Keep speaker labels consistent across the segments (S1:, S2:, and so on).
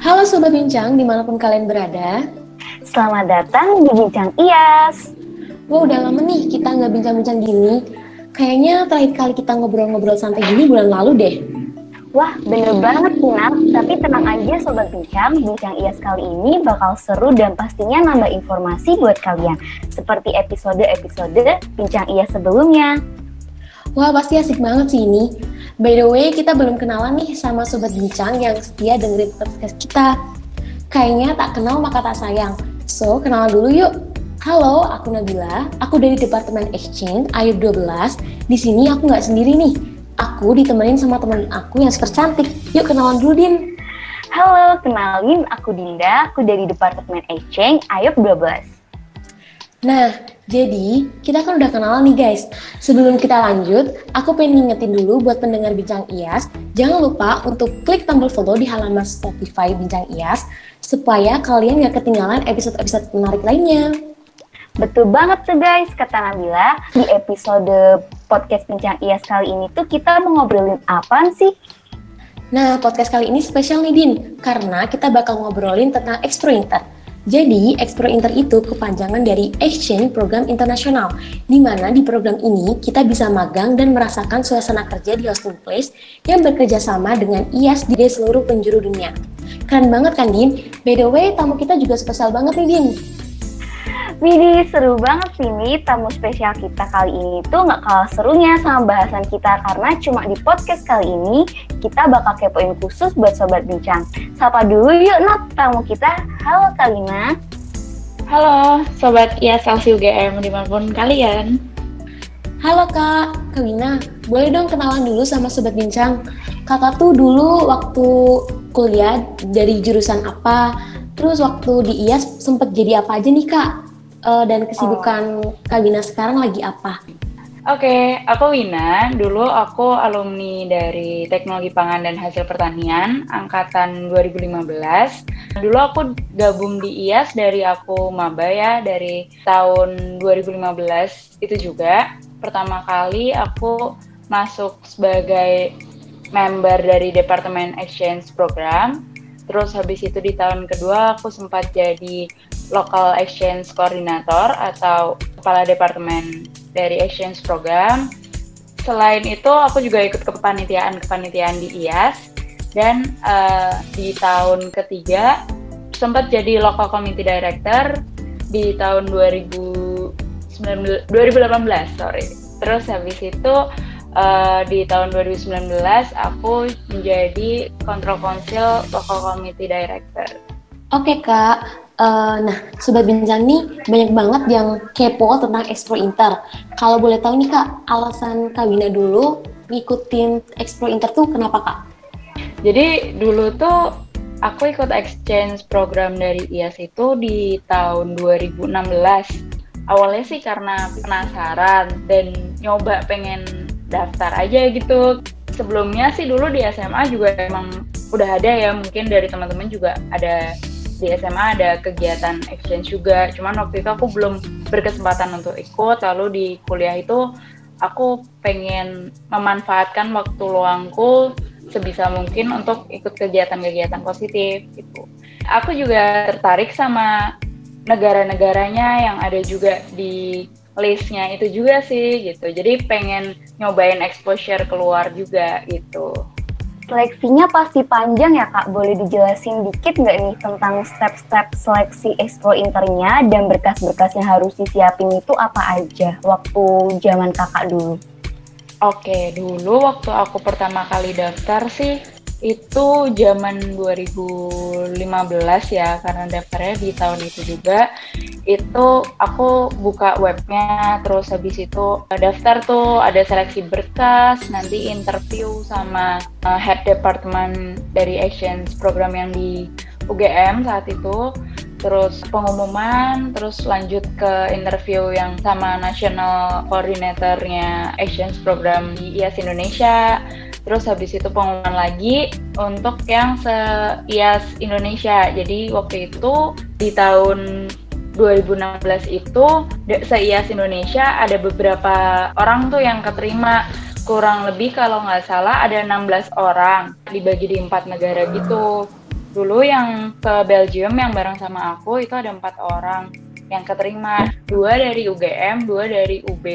S1: Halo Sobat Bincang, di mana pun kalian berada.
S2: Selamat datang di Bincang IAS.
S1: Wah, udah lama nih kita nggak bincang-bincang gini. Kayaknya terakhir kali kita ngobrol-ngobrol santai gini bulan lalu deh.
S2: Wah, bener banget Kinar. Tapi tenang aja Sobat Bincang, Bincang IAS kali ini bakal seru dan pastinya nambah informasi buat kalian. Seperti episode-episode Bincang IAS sebelumnya.
S1: Wah, pasti asik banget sih ini. By the way, kita belum kenalan nih sama Sobat Bincang yang setia dengerin podcast kita. Kayaknya tak kenal maka tak sayang. So, kenalan dulu yuk. Halo, aku Nabila. Aku dari Departemen Exchange, Ayub 12. Di sini aku nggak sendiri nih. Aku ditemenin sama temen aku yang super cantik. Yuk kenalan dulu, Din.
S2: Halo, kenalin aku Dinda. Aku dari Departemen Exchange, Ayub 12.
S1: Nah, jadi kita kan udah kenalan nih guys. Sebelum kita lanjut, aku pengen ngingetin dulu buat pendengar Bincang IAS, jangan lupa untuk klik tombol follow di halaman Spotify Bincang IAS, supaya kalian gak ketinggalan episode-episode menarik lainnya.
S2: Betul banget tuh guys, kata Nabila. Di episode podcast Bincang IAS kali ini tuh kita mau ngobrolin apa sih?
S1: Nah, podcast kali ini spesial nih Din, karena kita bakal ngobrolin tentang Expo Inter jadi, Expo Inter itu kepanjangan dari Exchange Program Internasional, di mana di program ini kita bisa magang dan merasakan suasana kerja di hosting place yang bekerja sama dengan IAS di seluruh penjuru dunia. Keren banget kan, Din? By the way, tamu kita juga spesial banget nih, Din.
S2: Widih, seru banget sih nih tamu spesial kita kali ini tuh nggak kalah serunya sama bahasan kita karena cuma di podcast kali ini kita bakal kepoin khusus buat Sobat Bincang. Sapa dulu yuk Not, tamu kita. Halo Kalina.
S3: Halo Sobat IASLC UGM di mana pun kalian.
S1: Halo Kak, Kalina. Boleh dong kenalan dulu sama Sobat Bincang. Kakak tuh dulu waktu kuliah dari jurusan apa? Terus waktu di IAS sempet jadi apa aja nih Kak? Uh, dan kesibukan oh. Kabina sekarang lagi apa?
S3: Oke, okay, aku Wina. Dulu aku alumni dari Teknologi Pangan dan Hasil Pertanian angkatan 2015. Dulu aku gabung di IAS dari aku maba ya dari tahun 2015 itu juga. Pertama kali aku masuk sebagai member dari Departemen Exchange Program. Terus habis itu di tahun kedua aku sempat jadi Local Exchange Coordinator atau Kepala Departemen dari Exchange Program. Selain itu, aku juga ikut kepanitiaan-kepanitiaan di IAS dan uh, di tahun ketiga sempat jadi Local Committee Director di tahun 2019, 2018, sorry. Terus habis itu uh, di tahun 2019 aku menjadi Control Council Local Committee Director.
S1: Oke kak, Uh, nah, Sobat Bincang nih banyak banget yang kepo tentang Expo Inter. Kalau boleh tahu nih Kak, alasan Kak Wina dulu ngikutin Expo Inter tuh kenapa Kak?
S3: Jadi dulu tuh aku ikut exchange program dari IAS itu di tahun 2016. Awalnya sih karena penasaran dan nyoba pengen daftar aja gitu. Sebelumnya sih dulu di SMA juga emang udah ada ya mungkin dari teman-teman juga ada di SMA ada kegiatan exchange juga cuman waktu itu aku belum berkesempatan untuk ikut lalu di kuliah itu aku pengen memanfaatkan waktu luangku sebisa mungkin untuk ikut kegiatan-kegiatan positif gitu. Aku juga tertarik sama negara-negaranya yang ada juga di listnya itu juga sih gitu. Jadi pengen nyobain exposure keluar juga gitu.
S2: Seleksinya pasti panjang ya kak, boleh dijelasin dikit nggak nih tentang step-step seleksi Expo Internya dan berkas-berkas yang harus disiapin itu apa aja waktu zaman kakak dulu?
S3: Oke, dulu waktu aku pertama kali daftar sih itu zaman 2015 ya karena daftarnya di tahun itu juga. Itu aku buka webnya terus habis itu daftar tuh ada seleksi berkas nanti interview sama uh, head department dari exchange program yang di UGM saat itu. Terus pengumuman terus lanjut ke interview yang sama national coordinatornya exchange program di IAS Indonesia Terus habis itu pengumuman lagi untuk yang se-IAS Indonesia. Jadi waktu itu di tahun 2016 itu se-IAS Indonesia ada beberapa orang tuh yang keterima kurang lebih kalau nggak salah ada 16 orang dibagi di empat negara gitu. dulu yang ke Belgium yang bareng sama aku itu ada empat orang yang keterima dua dari UGM dua dari UB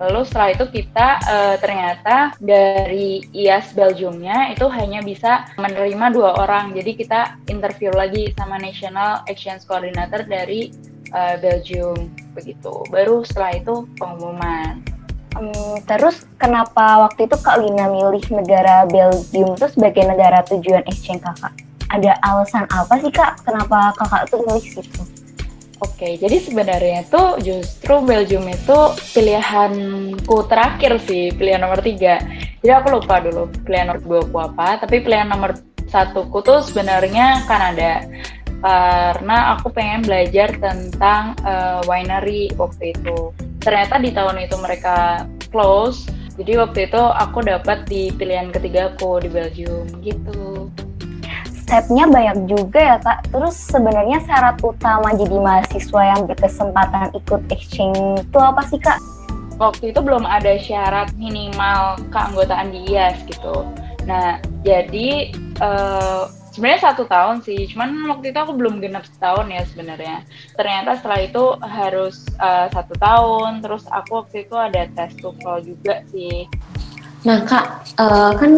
S3: lalu setelah itu kita uh, ternyata dari IAS Belgiumnya itu hanya bisa menerima dua orang jadi kita interview lagi sama National Exchange Coordinator dari uh, Belgium begitu baru setelah itu pengumuman
S2: Um, terus kenapa waktu itu Kak Lina milih negara Belgium itu sebagai negara tujuan exchange kakak? Ada alasan apa sih Kak? Kenapa kakak tuh milih situ?
S3: Oke, jadi sebenarnya tuh justru Belgium itu pilihanku terakhir sih, pilihan nomor tiga. Jadi aku lupa dulu pilihan nomor dua aku apa, tapi pilihan nomor satuku tuh sebenarnya Kanada karena aku pengen belajar tentang uh, winery waktu itu. Ternyata di tahun itu mereka close, jadi waktu itu aku dapat di pilihan ketiga aku di Belgium gitu.
S2: Stepnya banyak juga ya kak. Terus sebenarnya syarat utama jadi mahasiswa yang berkesempatan ikut exchange itu apa sih kak?
S3: Waktu itu belum ada syarat minimal keanggotaan di IAS gitu. Nah, jadi uh, sebenarnya satu tahun sih cuman waktu itu aku belum genap setahun ya sebenarnya ternyata setelah itu harus uh, satu tahun terus aku waktu itu ada tes TOEFL juga sih
S1: Nah kak, uh, kan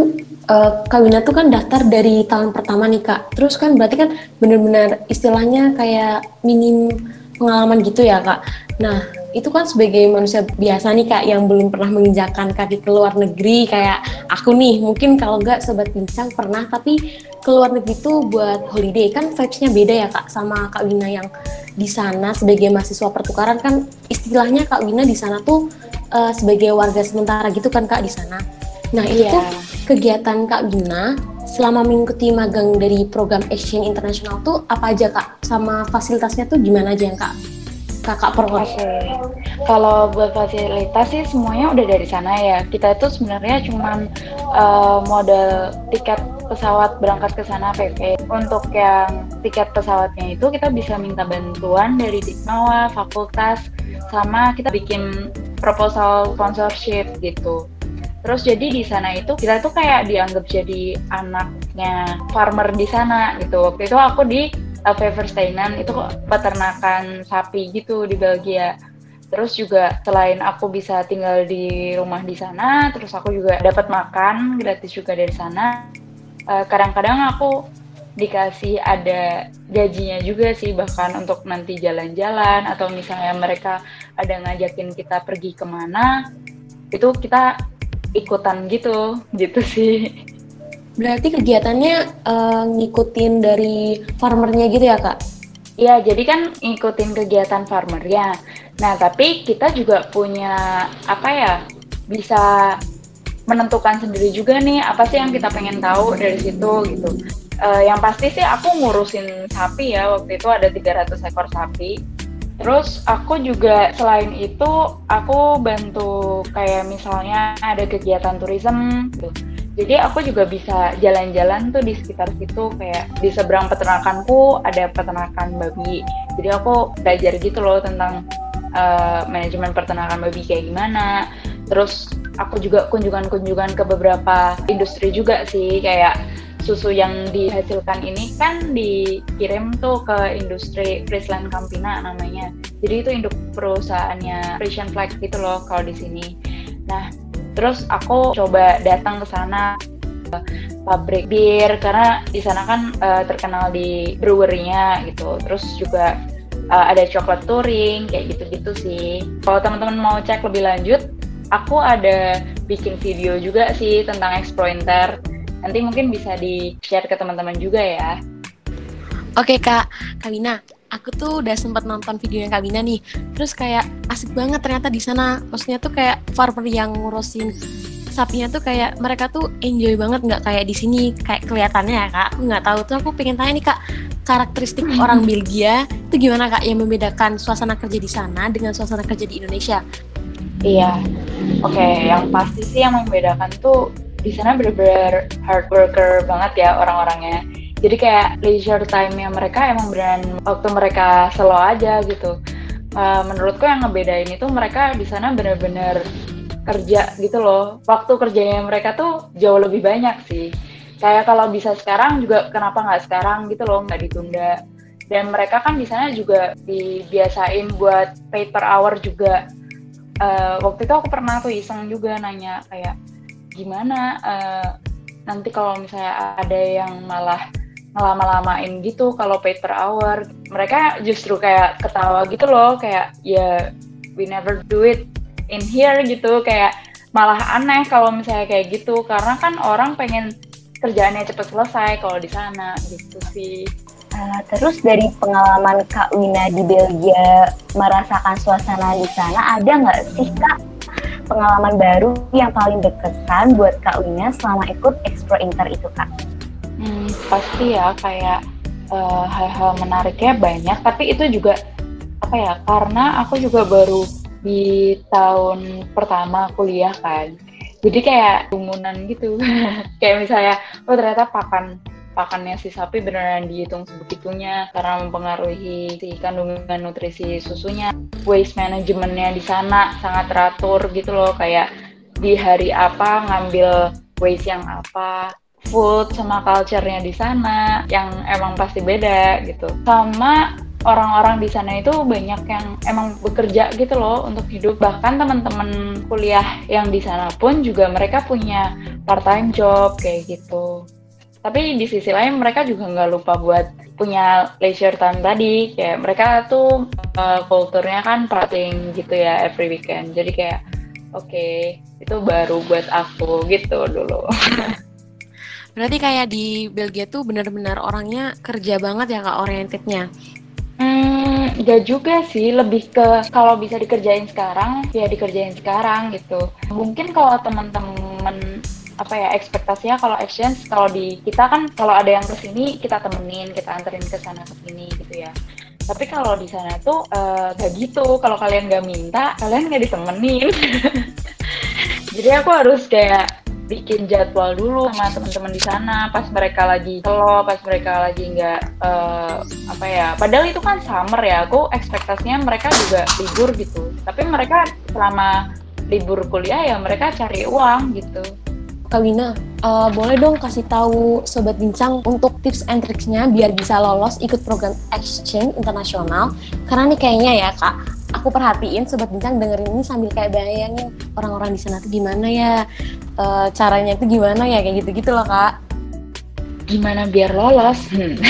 S1: uh, Kak Wina tuh kan daftar dari tahun pertama nih kak. Terus kan berarti kan bener-bener istilahnya kayak minim pengalaman gitu ya kak. Nah itu kan sebagai manusia biasa nih kak yang belum pernah menginjakan kaki ke luar negeri kayak aku nih mungkin kalau nggak sobat bincang pernah tapi ke luar negeri tuh buat holiday kan vibesnya beda ya kak sama kak Wina yang di sana sebagai mahasiswa pertukaran kan istilahnya kak Wina di sana tuh uh, sebagai warga sementara gitu kan kak di sana. Nah itu yeah. tuh kegiatan kak Wina selama mengikuti magang dari program exchange internasional tuh apa aja kak sama fasilitasnya tuh gimana aja yang kak kakak perluas?
S3: Okay. Kalau buat fasilitas sih semuanya udah dari sana ya. Kita itu sebenarnya cuman uh, modal tiket pesawat berangkat ke sana PP. Untuk yang tiket pesawatnya itu kita bisa minta bantuan dari Diknawa, fakultas, sama kita bikin proposal sponsorship gitu. Terus jadi di sana itu kita tuh kayak dianggap jadi anaknya farmer di sana gitu. Waktu itu aku di uh, Feversteinen itu peternakan sapi gitu di Belgia. Terus juga selain aku bisa tinggal di rumah di sana, terus aku juga dapat makan gratis juga dari sana Eh, kadang-kadang uh, aku dikasih ada gajinya juga sih bahkan untuk nanti jalan-jalan atau misalnya mereka ada ngajakin kita pergi ke mana itu kita ikutan gitu gitu sih
S1: berarti kegiatannya uh, ngikutin dari farmernya gitu ya kak
S3: Iya, jadi kan ngikutin kegiatan farmernya. Nah, tapi kita juga punya apa ya? Bisa menentukan sendiri juga nih apa sih yang kita pengen tahu dari situ gitu. Uh, yang pasti sih aku ngurusin sapi ya waktu itu ada 300 ekor sapi. Terus aku juga selain itu aku bantu kayak misalnya ada kegiatan turism gitu. Jadi aku juga bisa jalan-jalan tuh di sekitar situ kayak di seberang peternakanku ada peternakan babi. Jadi aku belajar gitu loh tentang uh, manajemen peternakan babi kayak gimana. Terus aku juga kunjungan-kunjungan ke beberapa industri juga sih kayak susu yang dihasilkan ini kan dikirim tuh ke industri Friesland Campina namanya. Jadi itu induk perusahaannya Frisian Flag gitu loh kalau di sini. Nah, terus aku coba datang ke sana ke pabrik bir karena di sana kan uh, terkenal di brewery-nya gitu. Terus juga uh, ada coklat touring kayak gitu-gitu sih. Kalau teman-teman mau cek lebih lanjut, aku ada bikin video juga sih tentang Explointer. Nanti mungkin bisa di-share ke teman-teman juga ya.
S1: Oke Kak, Kak Wina, aku tuh udah sempat nonton videonya Kak Wina nih. Terus kayak asik banget ternyata di sana. Maksudnya tuh kayak farmer yang ngurusin sapinya tuh kayak mereka tuh enjoy banget nggak kayak di sini kayak kelihatannya ya kak aku nggak tahu tuh aku pengen tanya nih kak karakteristik orang Belgia itu gimana kak yang membedakan suasana kerja di sana dengan suasana kerja di Indonesia
S3: Iya, oke. Okay, yang pasti sih yang membedakan tuh di sana bener-bener hard worker banget ya orang-orangnya. Jadi kayak leisure time-nya mereka emang beneran waktu mereka slow aja gitu. Uh, menurutku yang ngebedain itu mereka di sana bener-bener kerja gitu loh. Waktu kerjanya mereka tuh jauh lebih banyak sih. kayak kalau bisa sekarang juga kenapa nggak sekarang gitu loh nggak ditunda dan mereka kan di sana juga dibiasain buat paper hour juga uh, waktu itu aku pernah tuh iseng juga nanya kayak gimana uh, nanti kalau misalnya ada yang malah ngelama-lamain gitu kalau paid per hour mereka justru kayak ketawa gitu loh kayak ya we never do it in here gitu kayak malah aneh kalau misalnya kayak gitu karena kan orang pengen kerjaannya cepet selesai kalau di sana gitu sih.
S2: Uh, terus dari pengalaman Kak Wina di Belgia merasakan suasana di sana ada nggak sih Kak pengalaman baru yang paling berkesan buat Kak Wina selama ikut Expo Inter itu Kak?
S3: Hmm, pasti ya kayak uh, hal-hal menariknya banyak, tapi itu juga apa ya? Karena aku juga baru di tahun pertama kuliah kan, jadi kayak kerumunan gitu. kayak misalnya, oh ternyata pakan pakannya si sapi beneran dihitung sebegitunya karena mempengaruhi si kandungan nutrisi susunya. Waste manajemennya di sana sangat teratur gitu loh, kayak di hari apa ngambil waste yang apa food sama culture-nya di sana yang emang pasti beda gitu. Sama orang-orang di sana itu banyak yang emang bekerja gitu loh untuk hidup. Bahkan teman-teman kuliah yang di sana pun juga mereka punya part-time job kayak gitu. Tapi di sisi lain mereka juga nggak lupa buat punya leisure time tadi. Kayak mereka tuh uh, kulturnya kan partying gitu ya every weekend. Jadi kayak oke okay, itu baru buat aku gitu dulu.
S1: Berarti kayak di Belgia tuh benar-benar orangnya kerja banget ya kak orientednya.
S3: Hmm, gak juga sih, lebih ke kalau bisa dikerjain sekarang, ya dikerjain sekarang gitu. Mungkin kalau teman-teman apa ya ekspektasinya kalau exchange kalau di kita kan kalau ada yang ke sini kita temenin kita anterin ke sana ke sini gitu ya. Tapi kalau di sana tuh uh, gak gitu. Kalau kalian gak minta kalian gak ditemenin. Jadi aku harus kayak bikin jadwal dulu sama teman-teman di sana pas mereka lagi slow pas mereka lagi nggak uh, apa ya. Padahal itu kan summer ya aku ekspektasinya mereka juga libur gitu. Tapi mereka selama libur kuliah ya mereka cari uang gitu
S1: Kak Wina, uh, boleh dong kasih tahu Sobat Bincang untuk tips and tricksnya biar bisa lolos ikut program exchange internasional. Karena nih kayaknya ya Kak, aku perhatiin Sobat Bincang dengerin ini sambil kayak bayangin orang-orang di sana tuh gimana ya, uh, caranya itu gimana ya, kayak gitu-gitu loh Kak.
S3: Gimana biar lolos? Hmm.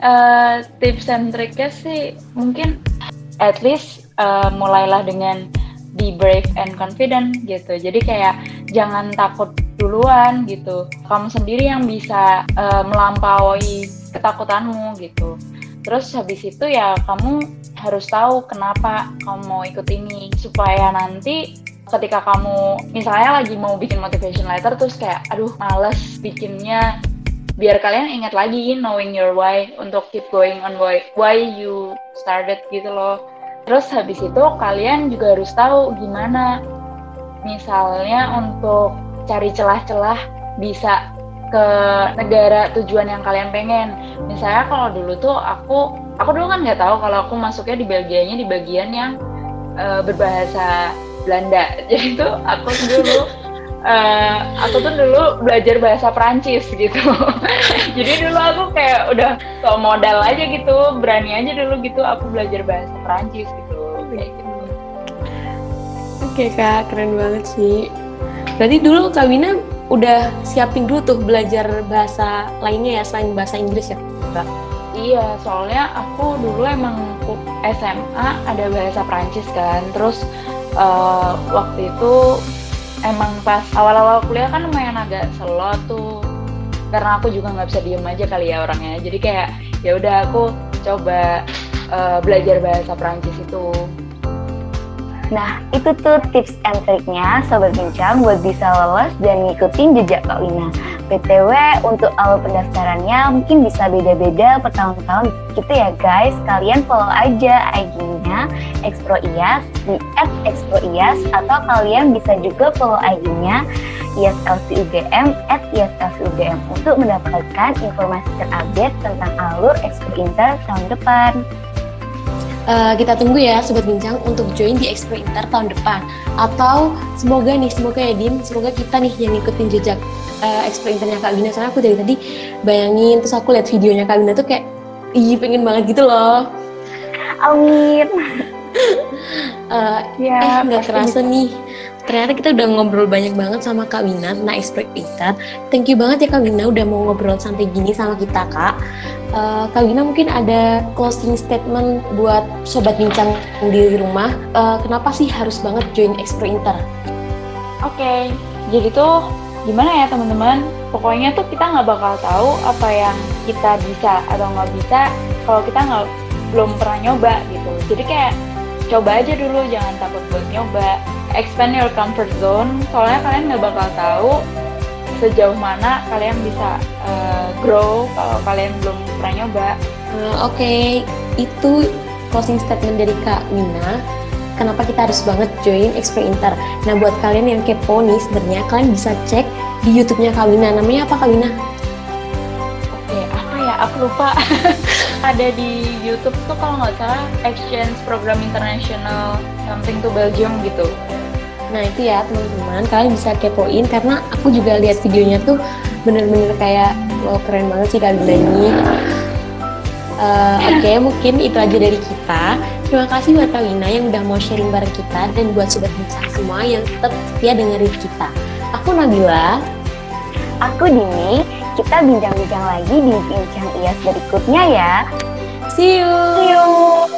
S3: uh, tips and triknya sih mungkin at least uh, mulailah dengan be brave and confident gitu. Jadi kayak jangan takut duluan gitu. Kamu sendiri yang bisa uh, melampaui ketakutanmu gitu. Terus habis itu ya kamu harus tahu kenapa kamu mau ikut ini supaya nanti ketika kamu misalnya lagi mau bikin motivation letter terus kayak aduh males bikinnya biar kalian ingat lagi knowing your why untuk keep going on why why you started gitu loh Terus habis itu kalian juga harus tahu gimana misalnya untuk cari celah-celah bisa ke negara tujuan yang kalian pengen. Misalnya kalau dulu tuh aku aku dulu kan nggak tahu kalau aku masuknya di Belgianya di bagian yang uh, berbahasa Belanda. Jadi itu aku dulu uh, aku tuh dulu belajar bahasa Perancis gitu. Jadi dulu aku kayak udah so modal aja gitu, berani aja dulu gitu aku belajar bahasa Perancis gitu kayak gitu.
S1: Oke kak, keren banget sih. Berarti dulu Kak Wina udah siapin dulu tuh belajar bahasa lainnya ya selain bahasa Inggris ya kak?
S3: Iya, soalnya aku dulu emang SMA ada bahasa Perancis kan, terus uh, waktu itu emang pas awal-awal kuliah kan lumayan agak slow tuh. Karena aku juga nggak bisa diem aja kali ya orangnya. Jadi kayak ya udah aku coba uh, belajar bahasa Perancis itu.
S2: Nah, itu tuh tips and triknya Sobat Bincang buat bisa lolos dan ngikutin jejak Kak Wina. BTW, untuk awal pendaftarannya mungkin bisa beda-beda per tahun-tahun gitu ya guys. Kalian follow aja IG-nya ExproIAS di @exproias atau kalian bisa juga follow IG-nya IASLCUGM at IASLCUGM untuk mendapatkan informasi terupdate tentang alur Expo Inter tahun depan.
S1: Uh, kita tunggu ya Sobat Bincang untuk join di Expo Inter tahun depan. Atau semoga nih, semoga ya Dim, semoga kita nih yang ngikutin jejak uh, Expo Internya Kak Wina. Soalnya aku dari tadi bayangin, terus aku lihat videonya Kak Wina tuh kayak, ih pengen banget gitu loh.
S2: Amin.
S1: uh, ya, eh nggak terasa nih ternyata kita udah ngobrol banyak banget sama Kak Wina tentang Inter. Thank you banget ya Kak Wina udah mau ngobrol santai gini sama kita Kak. Uh, Kak Wina mungkin ada closing statement buat sobat bincang di rumah. Uh, kenapa sih harus banget join Expo Inter?
S3: Oke, okay. jadi tuh gimana ya teman-teman? Pokoknya tuh kita nggak bakal tahu apa yang kita bisa atau nggak bisa kalau kita nggak belum pernah nyoba gitu. Jadi kayak coba aja dulu, jangan takut buat nyoba expand your comfort zone soalnya kalian nggak bakal tahu sejauh mana kalian bisa uh, grow kalau kalian belum pernah nyoba.
S1: Uh, Oke, okay. itu closing statement dari Kak Wina. Kenapa kita harus banget join Expo Inter? Nah, buat kalian yang kepo nih sebenarnya kalian bisa cek di YouTube-nya Kak Wina. Namanya apa Kak Wina?
S3: Oke, apa ya? Aku lupa. Ada di YouTube tuh kalau nggak salah Exchange Program International something to Belgium gitu.
S1: Nah itu ya teman-teman, kalian bisa kepoin karena aku juga lihat videonya tuh bener-bener kayak wow keren banget sih kalian ini. Uh, Oke, okay, mungkin itu aja dari kita. Terima kasih buat Kalina yang udah mau sharing bareng kita dan buat sobat bincang semua yang tetap setia dengerin kita. Aku Nabila.
S2: Aku Dini. Kita bincang-bincang lagi di bincang IAS berikutnya ya.
S1: See you.
S2: See you.